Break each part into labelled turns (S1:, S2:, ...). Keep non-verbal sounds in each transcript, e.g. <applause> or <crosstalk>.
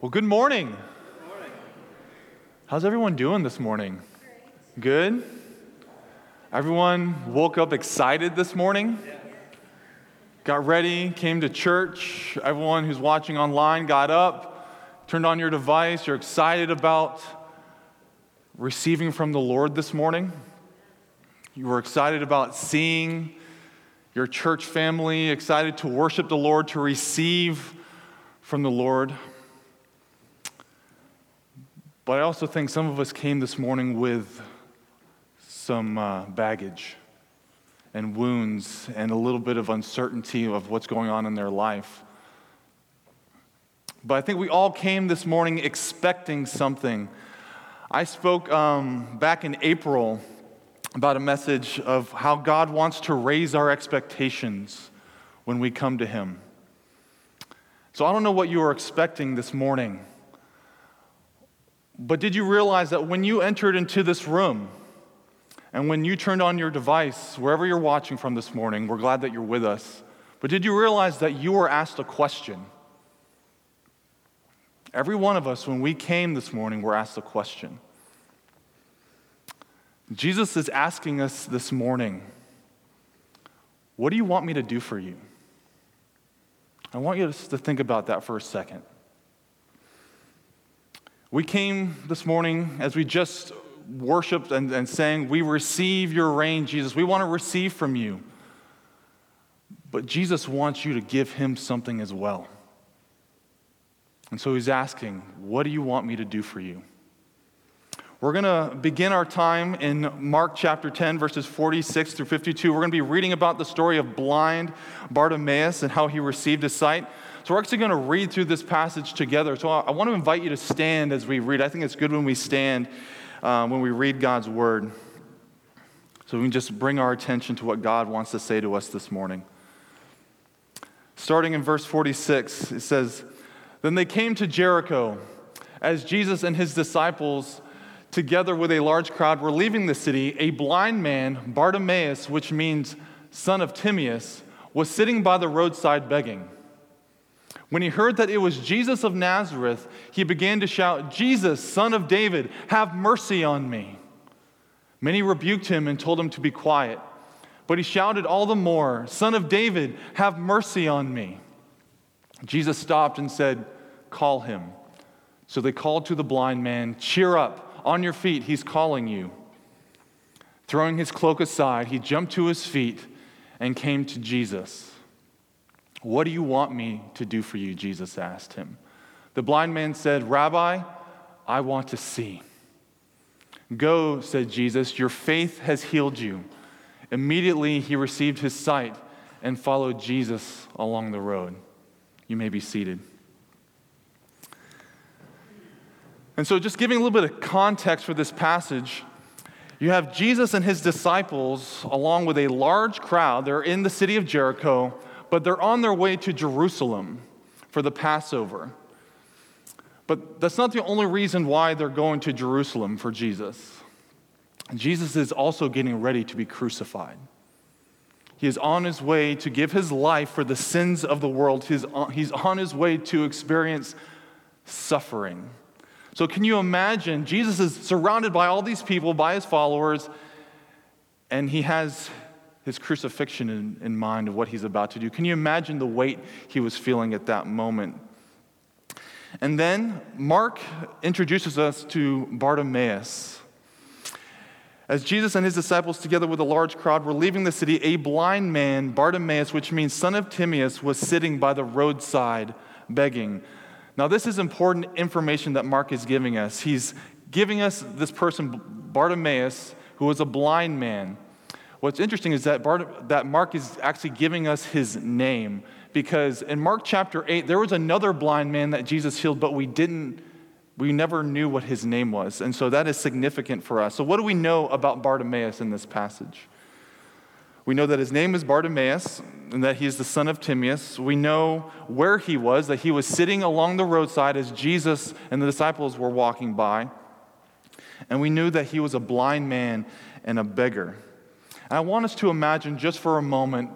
S1: Well, good morning. How's everyone doing this morning? Good? Everyone woke up excited this morning? Got ready, came to church. Everyone who's watching online got up, turned on your device. You're excited about receiving from the Lord this morning. You were excited about seeing your church family, excited to worship the Lord, to receive from the Lord. But I also think some of us came this morning with some uh, baggage and wounds and a little bit of uncertainty of what's going on in their life. But I think we all came this morning expecting something. I spoke um, back in April about a message of how God wants to raise our expectations when we come to Him. So I don't know what you are expecting this morning. But did you realize that when you entered into this room and when you turned on your device, wherever you're watching from this morning, we're glad that you're with us. But did you realize that you were asked a question? Every one of us, when we came this morning, were asked a question. Jesus is asking us this morning, What do you want me to do for you? I want you to think about that for a second. We came this morning as we just worshiped and, and sang, We receive your reign, Jesus. We want to receive from you. But Jesus wants you to give him something as well. And so he's asking, What do you want me to do for you? We're going to begin our time in Mark chapter 10, verses 46 through 52. We're going to be reading about the story of blind Bartimaeus and how he received his sight. So we're actually going to read through this passage together. So I, want to invite you to stand as we read. I think it's good when we stand uh, when we read God's word. So we can just bring our attention to what God wants to say to us this morning. Starting in verse 46, it says, Then they came to Jericho as Jesus and his disciples, together with a large crowd, were leaving the city. A blind man, Bartimaeus, which means son of Timaeus, was sitting by the roadside begging. When he heard that it was Jesus of Nazareth, he began to shout, Jesus, son of David, have mercy on me. Many rebuked him and told him to be quiet. But he shouted all the more, Son of David, have mercy on me. Jesus stopped and said, Call him. So they called to the blind man, Cheer up, on your feet, he's calling you. Throwing his cloak aside, he jumped to his feet and came to Jesus. What do you want me to do for you? Jesus asked him. The blind man said, Rabbi, I want to see. Go, said Jesus, your faith has healed you. Immediately he received his sight and followed Jesus along the road. You may be seated. And so, just giving a little bit of context for this passage, you have Jesus and his disciples, along with a large crowd. They're in the city of Jericho but they're on their way to Jerusalem for the Passover. But that's not the only reason why they're going to Jerusalem for Jesus. Jesus is also getting ready to be crucified. He is on his way to give his life for the sins of the world. He's on, he's on his way to experience suffering. So, can you imagine? Jesus is surrounded by all these people, by his followers, and he has his crucifixion in, in mind of what he's about to do. Can you imagine the weight he was feeling at that moment? And then Mark introduces us to Bartimaeus. As Jesus and his disciples, together with a large crowd, were leaving the city, a blind man, Bartimaeus, which means son of Timaeus, was sitting by the roadside begging. Now, this is important information that Mark is giving us. He's giving us this person, Bartimaeus, who was a blind man. What's interesting is that, Bart, that Mark is actually giving us his name because in Mark chapter 8, there was another blind man that Jesus healed, but we didn't, we never knew what his name was. And so that is significant for us. So, what do we know about Bartimaeus in this passage? We know that his name is Bartimaeus and that he is the son of Timaeus. We know where he was, that he was sitting along the roadside as Jesus and the disciples were walking by. And we knew that he was a blind man and a beggar. And I want us to imagine just for a moment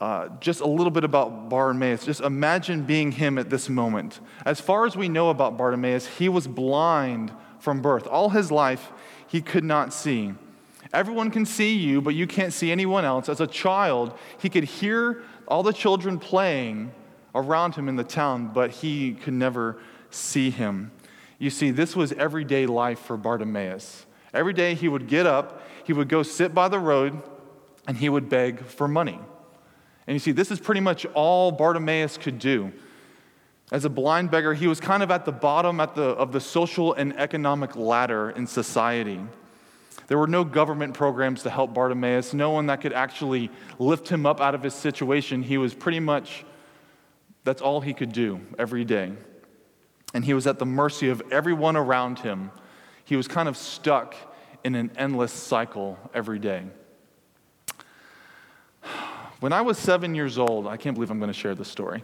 S1: uh, just a little bit about Bartimaeus. Just imagine being him at this moment. As far as we know about Bartimaeus, he was blind from birth. All his life, he could not see. Everyone can see you, but you can't see anyone else. As a child, he could hear all the children playing around him in the town, but he could never see him. You see, this was everyday life for Bartimaeus. Every day he would get up, he would go sit by the road, and he would beg for money. And you see, this is pretty much all Bartimaeus could do. As a blind beggar, he was kind of at the bottom at the, of the social and economic ladder in society. There were no government programs to help Bartimaeus, no one that could actually lift him up out of his situation. He was pretty much, that's all he could do every day. And he was at the mercy of everyone around him. He was kind of stuck in an endless cycle every day. When I was seven years old, I can't believe I'm going to share this story.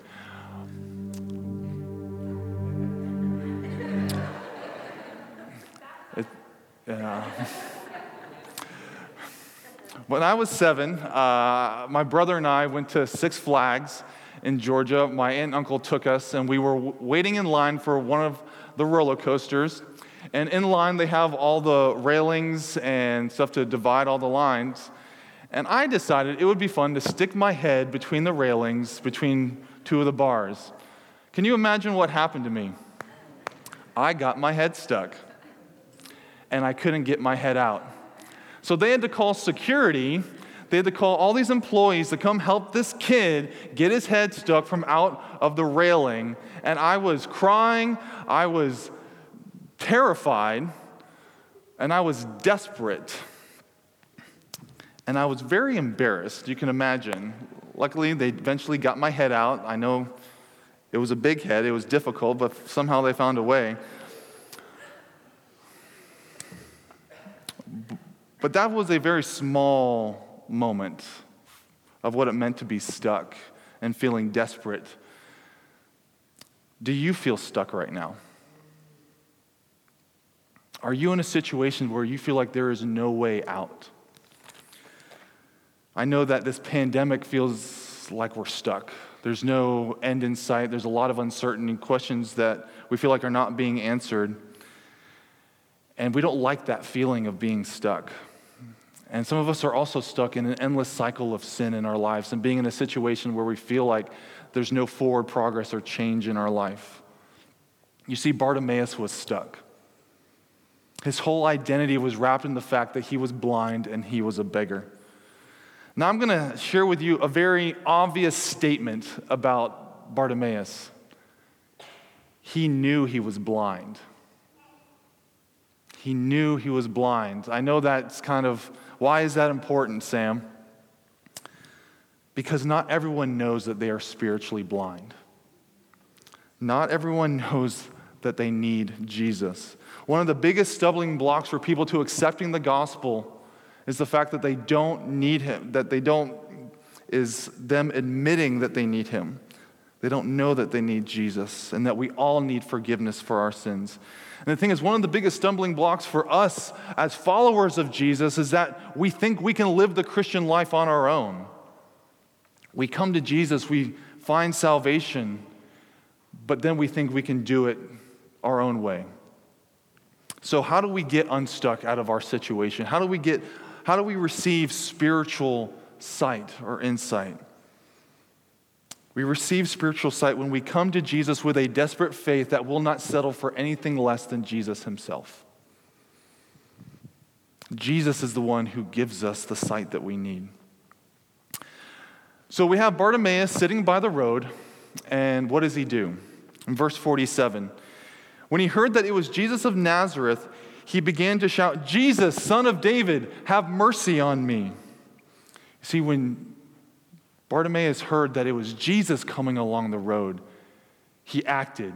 S1: It, yeah. when I was seven, uh, my brother and I went to Six Flags in Georgia. My aunt and uncle took us, and we were w- waiting in line for one of the roller coasters. And in line, they have all the railings and stuff to divide all the lines. And I decided it would be fun to stick my head between the railings, between two of the bars. Can you imagine what happened to me? I got my head stuck, and I couldn't get my head out. So they had to call security. They had to call all these employees to come help this kid get his head stuck from out of the railing. And I was crying, I was terrified, and I was desperate. And I was very embarrassed, you can imagine. Luckily, they eventually got my head out. I know it was a big head, it was difficult, but somehow they found a way. But that was a very small moment of what it meant to be stuck and feeling desperate. Do you feel stuck right now? Are you in a situation where you feel like there is no way out? I know that this pandemic feels like we're stuck. There's no end in sight. There's a lot of uncertainty, questions that we feel like are not being answered. And we don't like that feeling of being stuck. And some of us are also stuck in an endless cycle of sin in our lives and being in a situation where we feel like there's no forward progress or change in our life. You see, Bartimaeus was stuck. His whole identity was wrapped in the fact that he was blind and he was a beggar. Now, I'm going to share with you a very obvious statement about Bartimaeus. He knew he was blind. He knew he was blind. I know that's kind of, why is that important, Sam? Because not everyone knows that they are spiritually blind. Not everyone <laughs> knows that they need Jesus. One of the biggest stumbling blocks for people to accepting the gospel is the fact that they don't need him, that they don't, is them admitting that they need him. They don't know that they need Jesus and that we all need forgiveness for our sins. And the thing is, one of the biggest stumbling blocks for us as followers of Jesus is that we think we can live the Christian life on our own. We come to Jesus, we find salvation, but then we think we can do it our own way. So, how do we get unstuck out of our situation? How do we get how do we receive spiritual sight or insight? We receive spiritual sight when we come to Jesus with a desperate faith that will not settle for anything less than Jesus himself. Jesus is the one who gives us the sight that we need. So we have Bartimaeus sitting by the road, and what does he do? In verse 47, when he heard that it was Jesus of Nazareth, he began to shout, Jesus, son of David, have mercy on me. See, when Bartimaeus heard that it was Jesus coming along the road, he acted.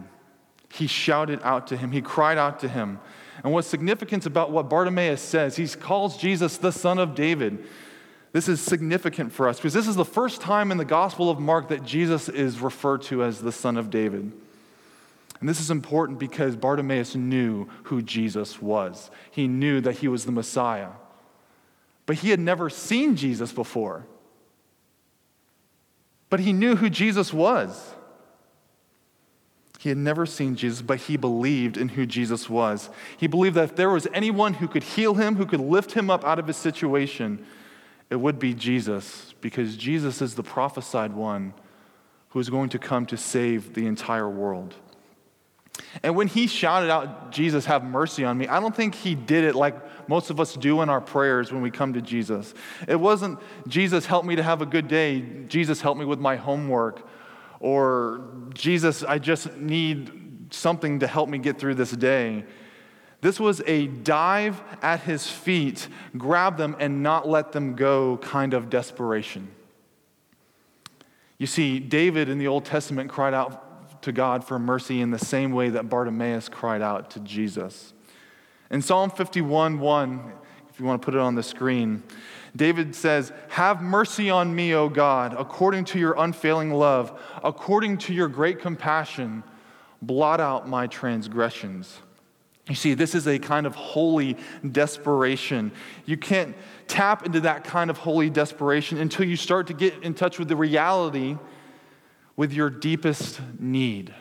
S1: He shouted out to him, he cried out to him. And what's significant about what Bartimaeus says, he calls Jesus the son of David. This is significant for us because this is the first time in the Gospel of Mark that Jesus is referred to as the son of David. And this is important because Bartimaeus knew who Jesus was. He knew that he was the Messiah. But he had never seen Jesus before. But he knew who Jesus was. He had never seen Jesus, but he believed in who Jesus was. He believed that if there was anyone who could heal him, who could lift him up out of his situation, it would be Jesus, because Jesus is the prophesied one who is going to come to save the entire world. And when he shouted out, Jesus, have mercy on me, I don't think he did it like most of us do in our prayers when we come to Jesus. It wasn't, Jesus, help me to have a good day. Jesus, help me with my homework. Or, Jesus, I just need something to help me get through this day. This was a dive at his feet, grab them and not let them go kind of desperation. You see, David in the Old Testament cried out to God for mercy in the same way that Bartimaeus cried out to Jesus. In Psalm 51 1, if you want to put it on the screen, David says, Have mercy on me, O God, according to your unfailing love, according to your great compassion, blot out my transgressions. You see, this is a kind of holy desperation. You can't tap into that kind of holy desperation until you start to get in touch with the reality with your deepest need.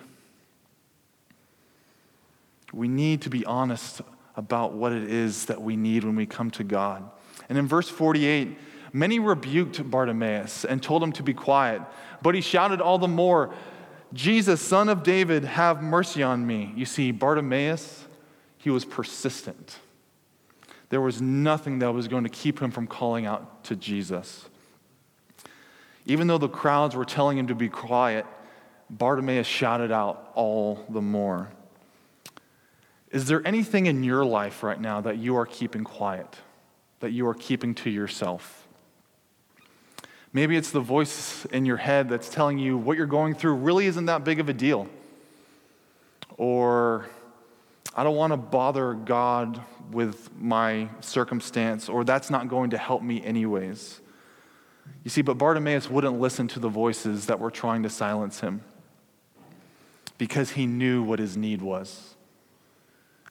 S1: We need to be honest about what it is that we need when we come to God. And in verse 48, many rebuked Bartimaeus and told him to be quiet, but he shouted all the more, Jesus, son of David, have mercy on me. You see, Bartimaeus, he was persistent. There was nothing that was going to keep him from calling out to Jesus. Even though the crowds were telling him to be quiet, Bartimaeus shouted out all the more. Is there anything in your life right now that you are keeping quiet? that you are keeping to yourself. Maybe it's the voice in your head that's telling you what you're going through really isn't that big of a deal. Or, I don't want to bother God with my circumstance, or that's not going to help me anyways. You see, but Bartimaeus wouldn't listen to the voices that were trying to silence him because he knew what his need was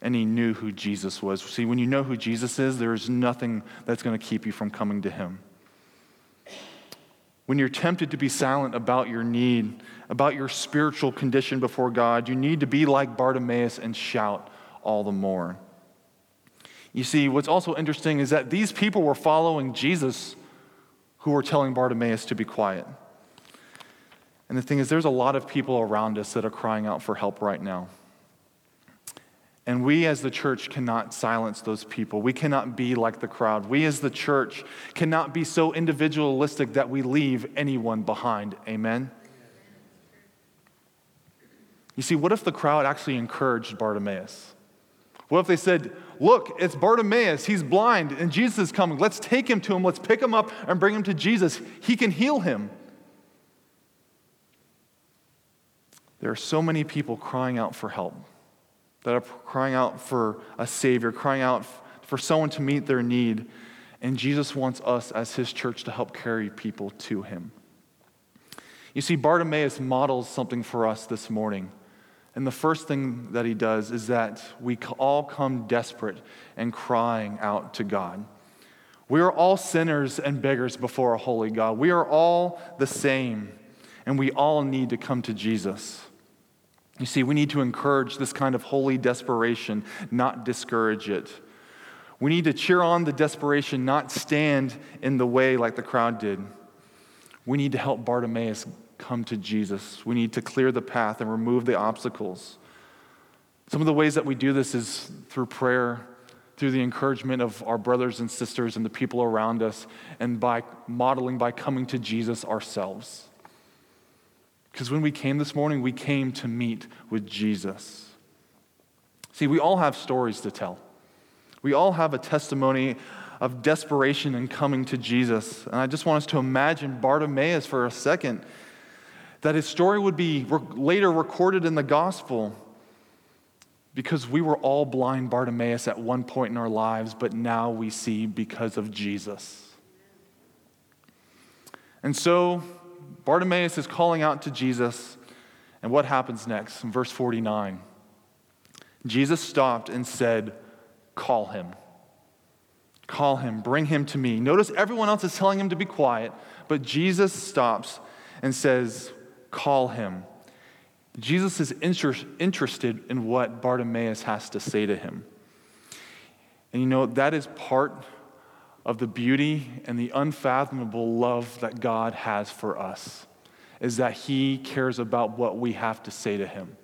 S1: and he knew who Jesus was. See, when you know who Jesus is, there's nothing that's going to keep you from coming to him. When you're tempted to be silent about your need, about your spiritual condition before God, you need to be like Bartimaeus and shout all the more. You see, what's also interesting is that these people were following Jesus who were telling Bartimaeus to be quiet. And the thing is, there's a lot of people around us that are crying out for help right now. And we as the church cannot silence those people. We cannot be like the crowd. We as the church cannot be so individualistic that we leave anyone behind. Amen? You see, what if the crowd actually encouraged Bartimaeus? What if they said, Look, it's Bartimaeus. He's blind, and Jesus is coming. Let's take him to him. Let's pick him up and bring him to Jesus. He can heal him. There are so many people crying out for help that are crying out for a Savior, crying out for someone to meet their need. And Jesus wants us as His church to help carry people to Him. You see, Bartimaeus models something for us this morning. And the first thing that he does is that we all come desperate and crying out to God. We are all sinners and beggars before a holy God. We are all the same, and we all need to come to Jesus. You see, we need to encourage this kind of holy desperation, not discourage it. We need to cheer on the desperation, not stand in the way like the crowd did. We need to help Bartimaeus come to Jesus. We need to clear the path and remove the obstacles. Some of the ways that we do this is through prayer, through the encouragement of our brothers and sisters and the people around us, and by modeling by coming to Jesus ourselves. Because when we came this morning, we came to meet with Jesus. See, we all have stories to tell. We all have a testimony of desperation in coming to Jesus. And I just want us to imagine Bartimaeus for a second, that his story would be later recorded in the gospel because we were all blind Bartimaeus at one point in our lives, but now we see because of Jesus. And so, Bartimaeus is calling out to Jesus, and what happens next? In verse 49, Jesus stopped and said, Call him. Call him, bring him to me. Notice everyone else is telling him to be quiet, but Jesus stops and says, Call him. Jesus is inter- interested in what Bartimaeus has to say to him. And you know, that is part of the beauty and the unfathomable love that God has for us, is that he cares about what we have to say to him.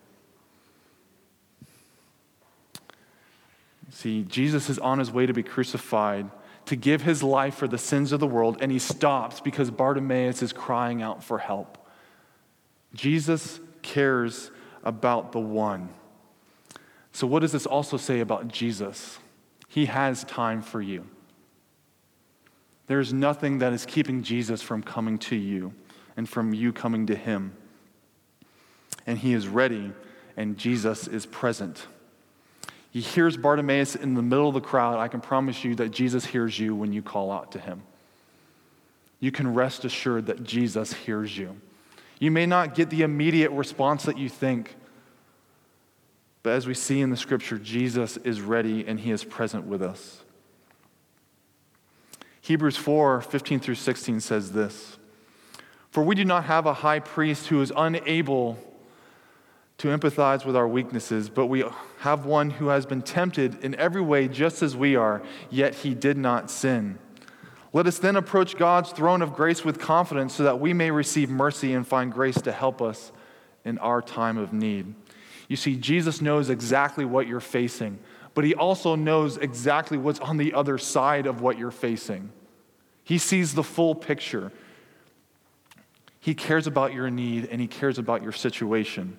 S1: See, Jesus is on his way to be crucified to give his life for the sins of the world, and he stops because Bartimaeus is crying out for help. Jesus cares about the one. So, what does this also say about Jesus? He has time for you. There's nothing that is keeping Jesus from coming to you and from you coming to him. And he is ready, and Jesus is present. He hears Bartimaeus in the middle of the crowd. I can promise you that Jesus hears you when you call out to him. You can rest assured that Jesus hears you. You may not get the immediate response that you think, but as we see in the scripture, Jesus is ready and he is present with us. Hebrews 4 15 through 16 says this For we do not have a high priest who is unable to empathize with our weaknesses, but we have one who has been tempted in every way just as we are, yet he did not sin. Let us then approach God's throne of grace with confidence so that we may receive mercy and find grace to help us in our time of need. You see, Jesus knows exactly what you're facing, but he also knows exactly what's on the other side of what you're facing. He sees the full picture. He cares about your need and he cares about your situation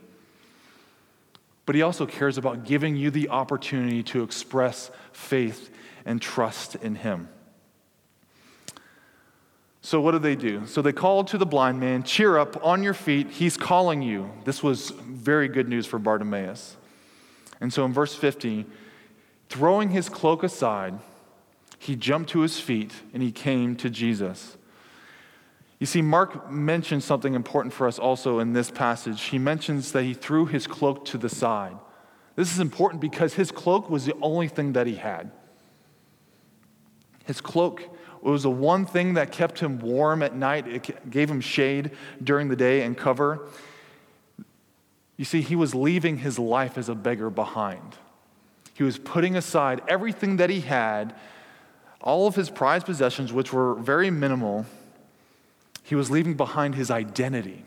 S1: but he also cares about giving you the opportunity to express faith and trust in him. So, what do they do? So, they called to the blind man, Cheer up, on your feet, he's calling you. This was very good news for Bartimaeus. And so, in verse 50, throwing his cloak aside, he jumped to his feet and he came to Jesus. You see, Mark mentions something important for us also in this passage. He mentions that he threw his cloak to the side. This is important because his cloak was the only thing that he had. His cloak was the one thing that kept him warm at night, it gave him shade during the day and cover. You see, he was leaving his life as a beggar behind. He was putting aside everything that he had, all of his prized possessions, which were very minimal he was leaving behind his identity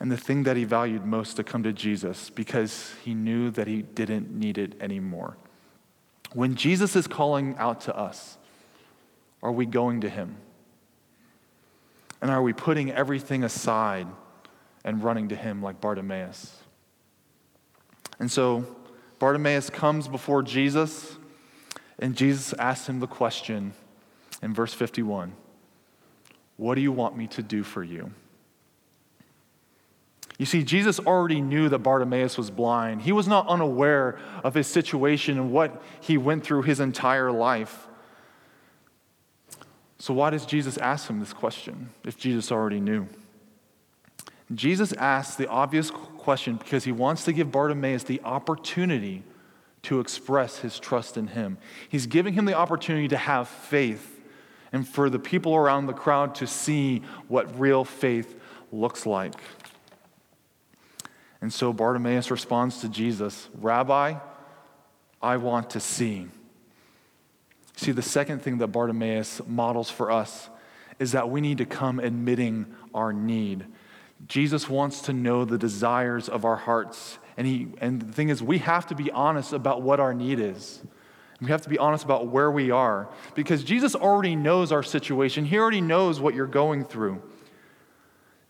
S1: and the thing that he valued most to come to Jesus because he knew that he didn't need it anymore. When Jesus is calling out to us, are we going to him? And are we putting everything aside and running to him like Bartimaeus? And so Bartimaeus comes before Jesus, and Jesus asks him the question in verse 51 what do you want me to do for you? You see, Jesus already knew that Bartimaeus was blind. He was not unaware of his situation and what he went through his entire life. So, why does Jesus ask him this question if Jesus already knew? Jesus asks the obvious question because he wants to give Bartimaeus the opportunity to express his trust in him. He's giving him the opportunity to have faith and for the people around the crowd to see what real faith looks like. And so Bartimaeus responds to Jesus Rabbi, I want to see. See, the second thing that Bartimaeus models for us is that we need to come admitting our need. Jesus wants to know the desires of our hearts. And, he, and the thing is, we have to be honest about what our need is. We have to be honest about where we are because Jesus already knows our situation. He already knows what you're going through.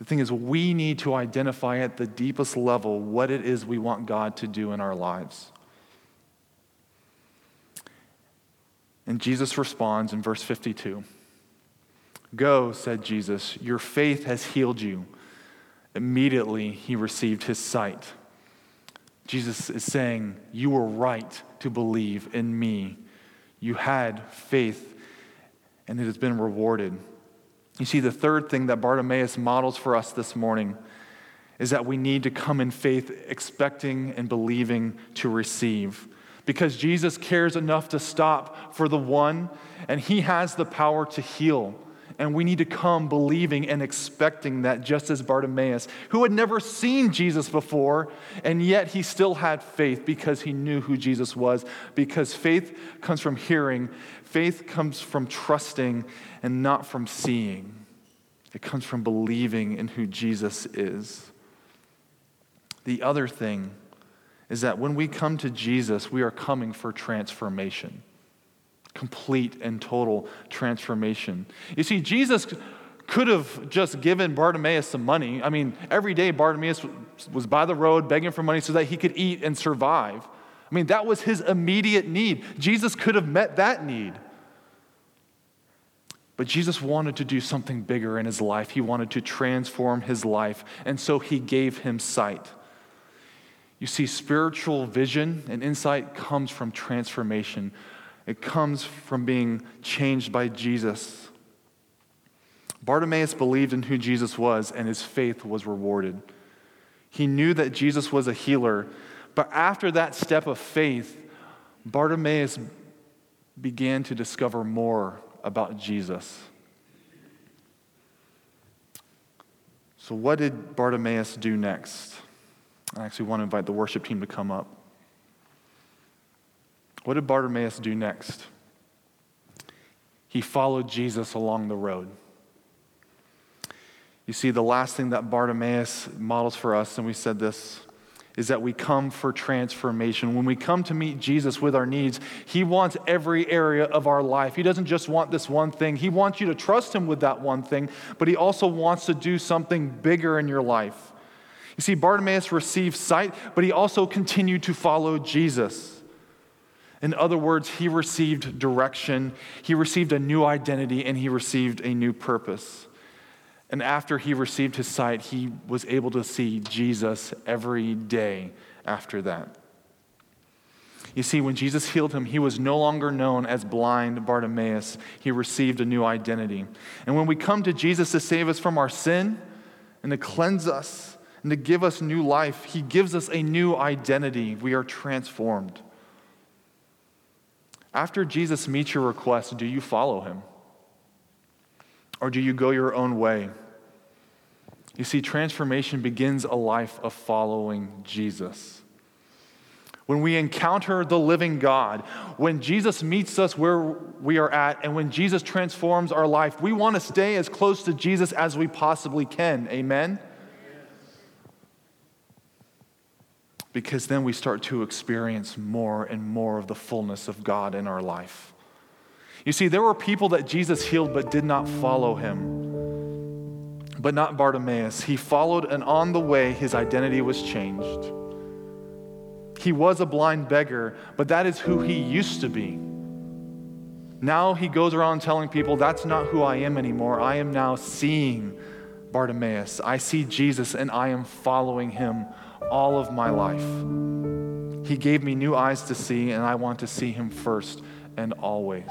S1: The thing is, we need to identify at the deepest level what it is we want God to do in our lives. And Jesus responds in verse 52 Go, said Jesus, your faith has healed you. Immediately he received his sight. Jesus is saying, You were right to believe in me. You had faith, and it has been rewarded. You see, the third thing that Bartimaeus models for us this morning is that we need to come in faith, expecting and believing to receive. Because Jesus cares enough to stop for the one, and he has the power to heal. And we need to come believing and expecting that, just as Bartimaeus, who had never seen Jesus before, and yet he still had faith because he knew who Jesus was. Because faith comes from hearing, faith comes from trusting, and not from seeing. It comes from believing in who Jesus is. The other thing is that when we come to Jesus, we are coming for transformation complete and total transformation. You see, Jesus could have just given Bartimaeus some money. I mean, every day Bartimaeus was by the road begging for money so that he could eat and survive. I mean, that was his immediate need. Jesus could have met that need. But Jesus wanted to do something bigger in his life. He wanted to transform his life, and so he gave him sight. You see, spiritual vision and insight comes from transformation. It comes from being changed by Jesus. Bartimaeus believed in who Jesus was, and his faith was rewarded. He knew that Jesus was a healer, but after that step of faith, Bartimaeus began to discover more about Jesus. So, what did Bartimaeus do next? I actually want to invite the worship team to come up. What did Bartimaeus do next? He followed Jesus along the road. You see, the last thing that Bartimaeus models for us, and we said this, is that we come for transformation. When we come to meet Jesus with our needs, He wants every area of our life. He doesn't just want this one thing, He wants you to trust Him with that one thing, but He also wants to do something bigger in your life. You see, Bartimaeus received sight, but he also continued to follow Jesus. In other words, he received direction, he received a new identity, and he received a new purpose. And after he received his sight, he was able to see Jesus every day after that. You see, when Jesus healed him, he was no longer known as blind Bartimaeus. He received a new identity. And when we come to Jesus to save us from our sin and to cleanse us and to give us new life, he gives us a new identity. We are transformed. After Jesus meets your request, do you follow him? Or do you go your own way? You see, transformation begins a life of following Jesus. When we encounter the living God, when Jesus meets us where we are at, and when Jesus transforms our life, we want to stay as close to Jesus as we possibly can. Amen? because then we start to experience more and more of the fullness of God in our life. You see, there were people that Jesus healed but did not follow him, but not Bartimaeus. He followed, and on the way, his identity was changed. He was a blind beggar, but that is who he used to be. Now he goes around telling people, That's not who I am anymore. I am now seeing Bartimaeus. I see Jesus, and I am following him all of my life. He gave me new eyes to see, and I want to see Him first and always.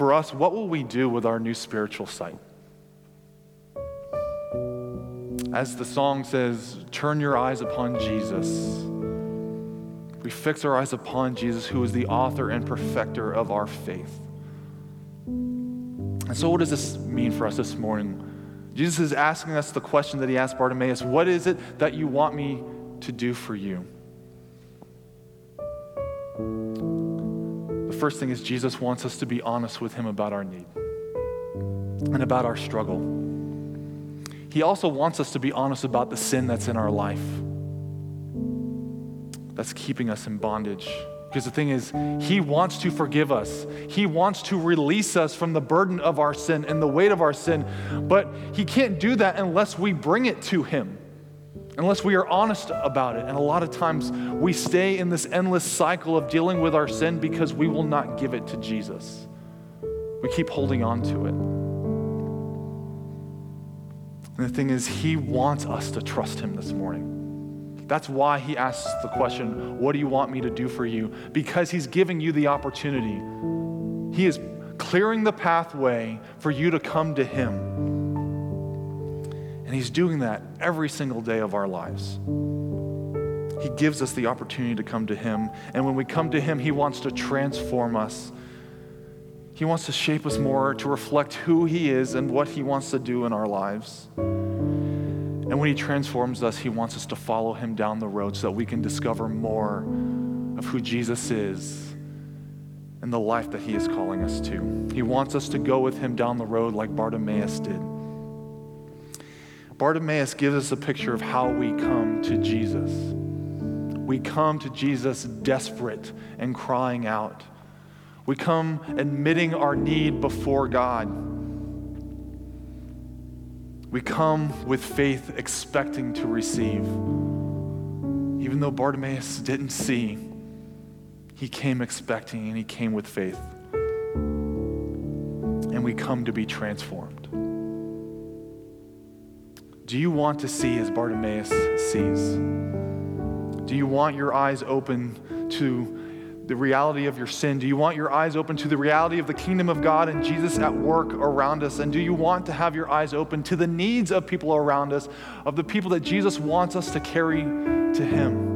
S1: For us, what will we do with our new spiritual sight? As the song says, turn your eyes upon Jesus. We fix our eyes upon Jesus, who is the author and perfecter of our faith. And so, what does this mean for us this morning? Jesus is asking us the question that he asked Bartimaeus What is it that you want me to do for you? First thing is, Jesus wants us to be honest with him about our need and about our struggle. He also wants us to be honest about the sin that's in our life that's keeping us in bondage. Because the thing is, He wants to forgive us. He wants to release us from the burden of our sin and the weight of our sin. But He can't do that unless we bring it to Him, unless we are honest about it. And a lot of times we stay in this endless cycle of dealing with our sin because we will not give it to Jesus. We keep holding on to it. And the thing is, He wants us to trust Him this morning. That's why he asks the question, What do you want me to do for you? Because he's giving you the opportunity. He is clearing the pathway for you to come to him. And he's doing that every single day of our lives. He gives us the opportunity to come to him. And when we come to him, he wants to transform us. He wants to shape us more to reflect who He is and what He wants to do in our lives. And when He transforms us, He wants us to follow Him down the road so that we can discover more of who Jesus is and the life that He is calling us to. He wants us to go with Him down the road like Bartimaeus did. Bartimaeus gives us a picture of how we come to Jesus. We come to Jesus desperate and crying out. We come admitting our need before God. We come with faith expecting to receive. Even though Bartimaeus didn't see, he came expecting and he came with faith. And we come to be transformed. Do you want to see as Bartimaeus sees? Do you want your eyes open to the reality of your sin? Do you want your eyes open to the reality of the kingdom of God and Jesus at work around us? And do you want to have your eyes open to the needs of people around us, of the people that Jesus wants us to carry to Him?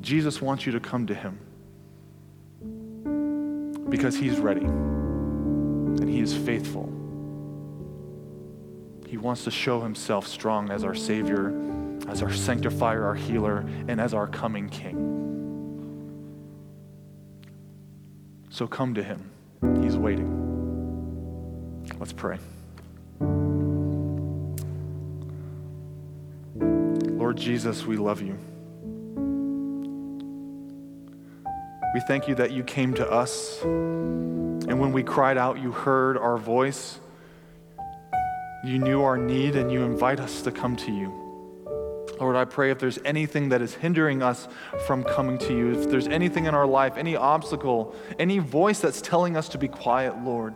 S1: Jesus wants you to come to Him because He's ready and He is faithful. He wants to show himself strong as our Savior, as our sanctifier, our healer, and as our coming King. So come to him. He's waiting. Let's pray. Lord Jesus, we love you. We thank you that you came to us, and when we cried out, you heard our voice. You knew our need and you invite us to come to you. Lord, I pray if there's anything that is hindering us from coming to you, if there's anything in our life, any obstacle, any voice that's telling us to be quiet, Lord,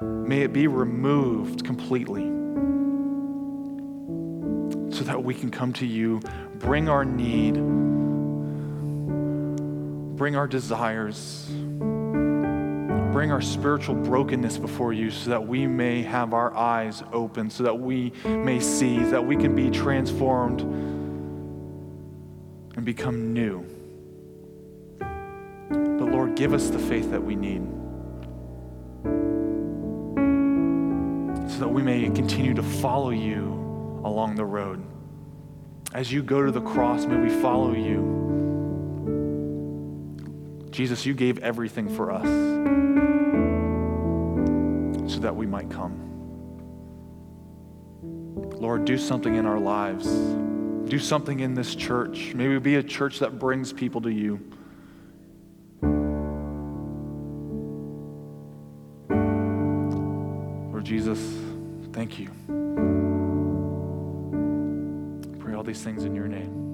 S1: may it be removed completely so that we can come to you, bring our need, bring our desires bring our spiritual brokenness before you so that we may have our eyes open, so that we may see, that we can be transformed and become new. But Lord, give us the faith that we need so that we may continue to follow you along the road. As you go to the cross, may we follow you. Jesus, you gave everything for us so that we might come. Lord, do something in our lives. Do something in this church. May we be a church that brings people to you. Lord Jesus, thank you. I pray all these things in your name.